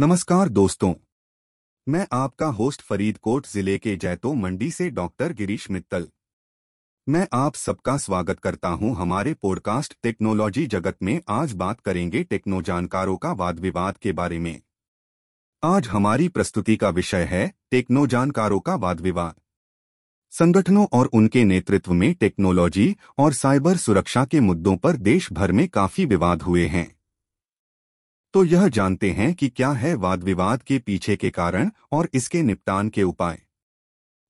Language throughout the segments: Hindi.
नमस्कार दोस्तों। मैं आपका होस्ट फरीदकोट ज़िले के जैतो मंडी से डॉक्टर गिरीश मित्तल। मैं आप सबका स्वागत करता हूँ हमारे पॉडकास्ट टेक्नोलॉजी जगत में। आज बात करेंगे टेक्नो जानकारों का वाद विवाद के बारे में। आज हमारी प्रस्तुति का विषय है टेक्नो जानकारों का वाद विवाद। संगठनों और उनके नेतृत्व में टेक्नोलॉजी और साइबर सुरक्षा के मुद्दों पर देश भर में काफ़ी विवाद हुए हैं। तो यह जानते हैं कि क्या है वाद विवाद के पीछे के कारण और इसके निपटान के उपाय।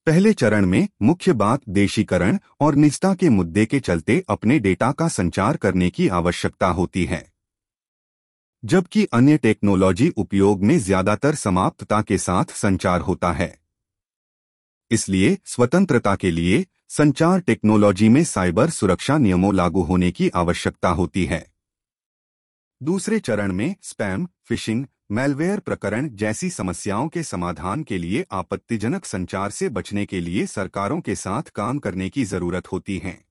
पहले चरण में मुख्य बात देशीकरण और निजता के मुद्दे के चलते अपने डेटा का संचार करने की आवश्यकता होती है। जबकि अन्य टेक्नोलॉजी उपयोग में ज़्यादातर समाप्तता के साथ संचार होता है। इसलिए स्वतंत्रता के लिए संचार टेक्नोलॉजी में साइबर सुरक्षा नियमों लागू होने की आवश्यकता होती है। दूसरे चरण में स्पैम फिशिंग मेलवेयर प्रकरण जैसी समस्याओं के समाधान के लिए आपत्तिजनक संचार से बचने के लिए सरकारों के साथ काम करने की ज़रूरत होती है।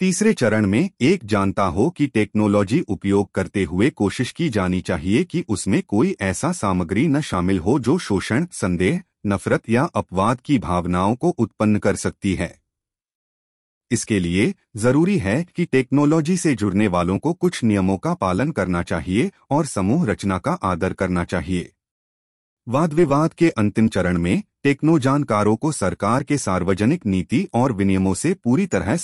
तीसरे चरण में, एक जानता हो कि टेक्नोलॉजी उपयोग करते हुए कोशिश की जानी चाहिए कि उसमें कोई ऐसा सामग्री न शामिल हो जो शोषण, संदेह, नफरत या अपवाद की भावनाओं को उत्पन्न कर सकती है। इसके लिए ज़रूरी है कि टेक्नोलॉजी से जुड़ने वालों को कुछ नियमों का पालन करना चाहिए और समूह रचना का आदर करना चाहिए। वाद विवाद के अंतिम चरण में टेक्नो जानकारों को सरकार के सार्वजनिक नीति और विनियमों से पूरी तरह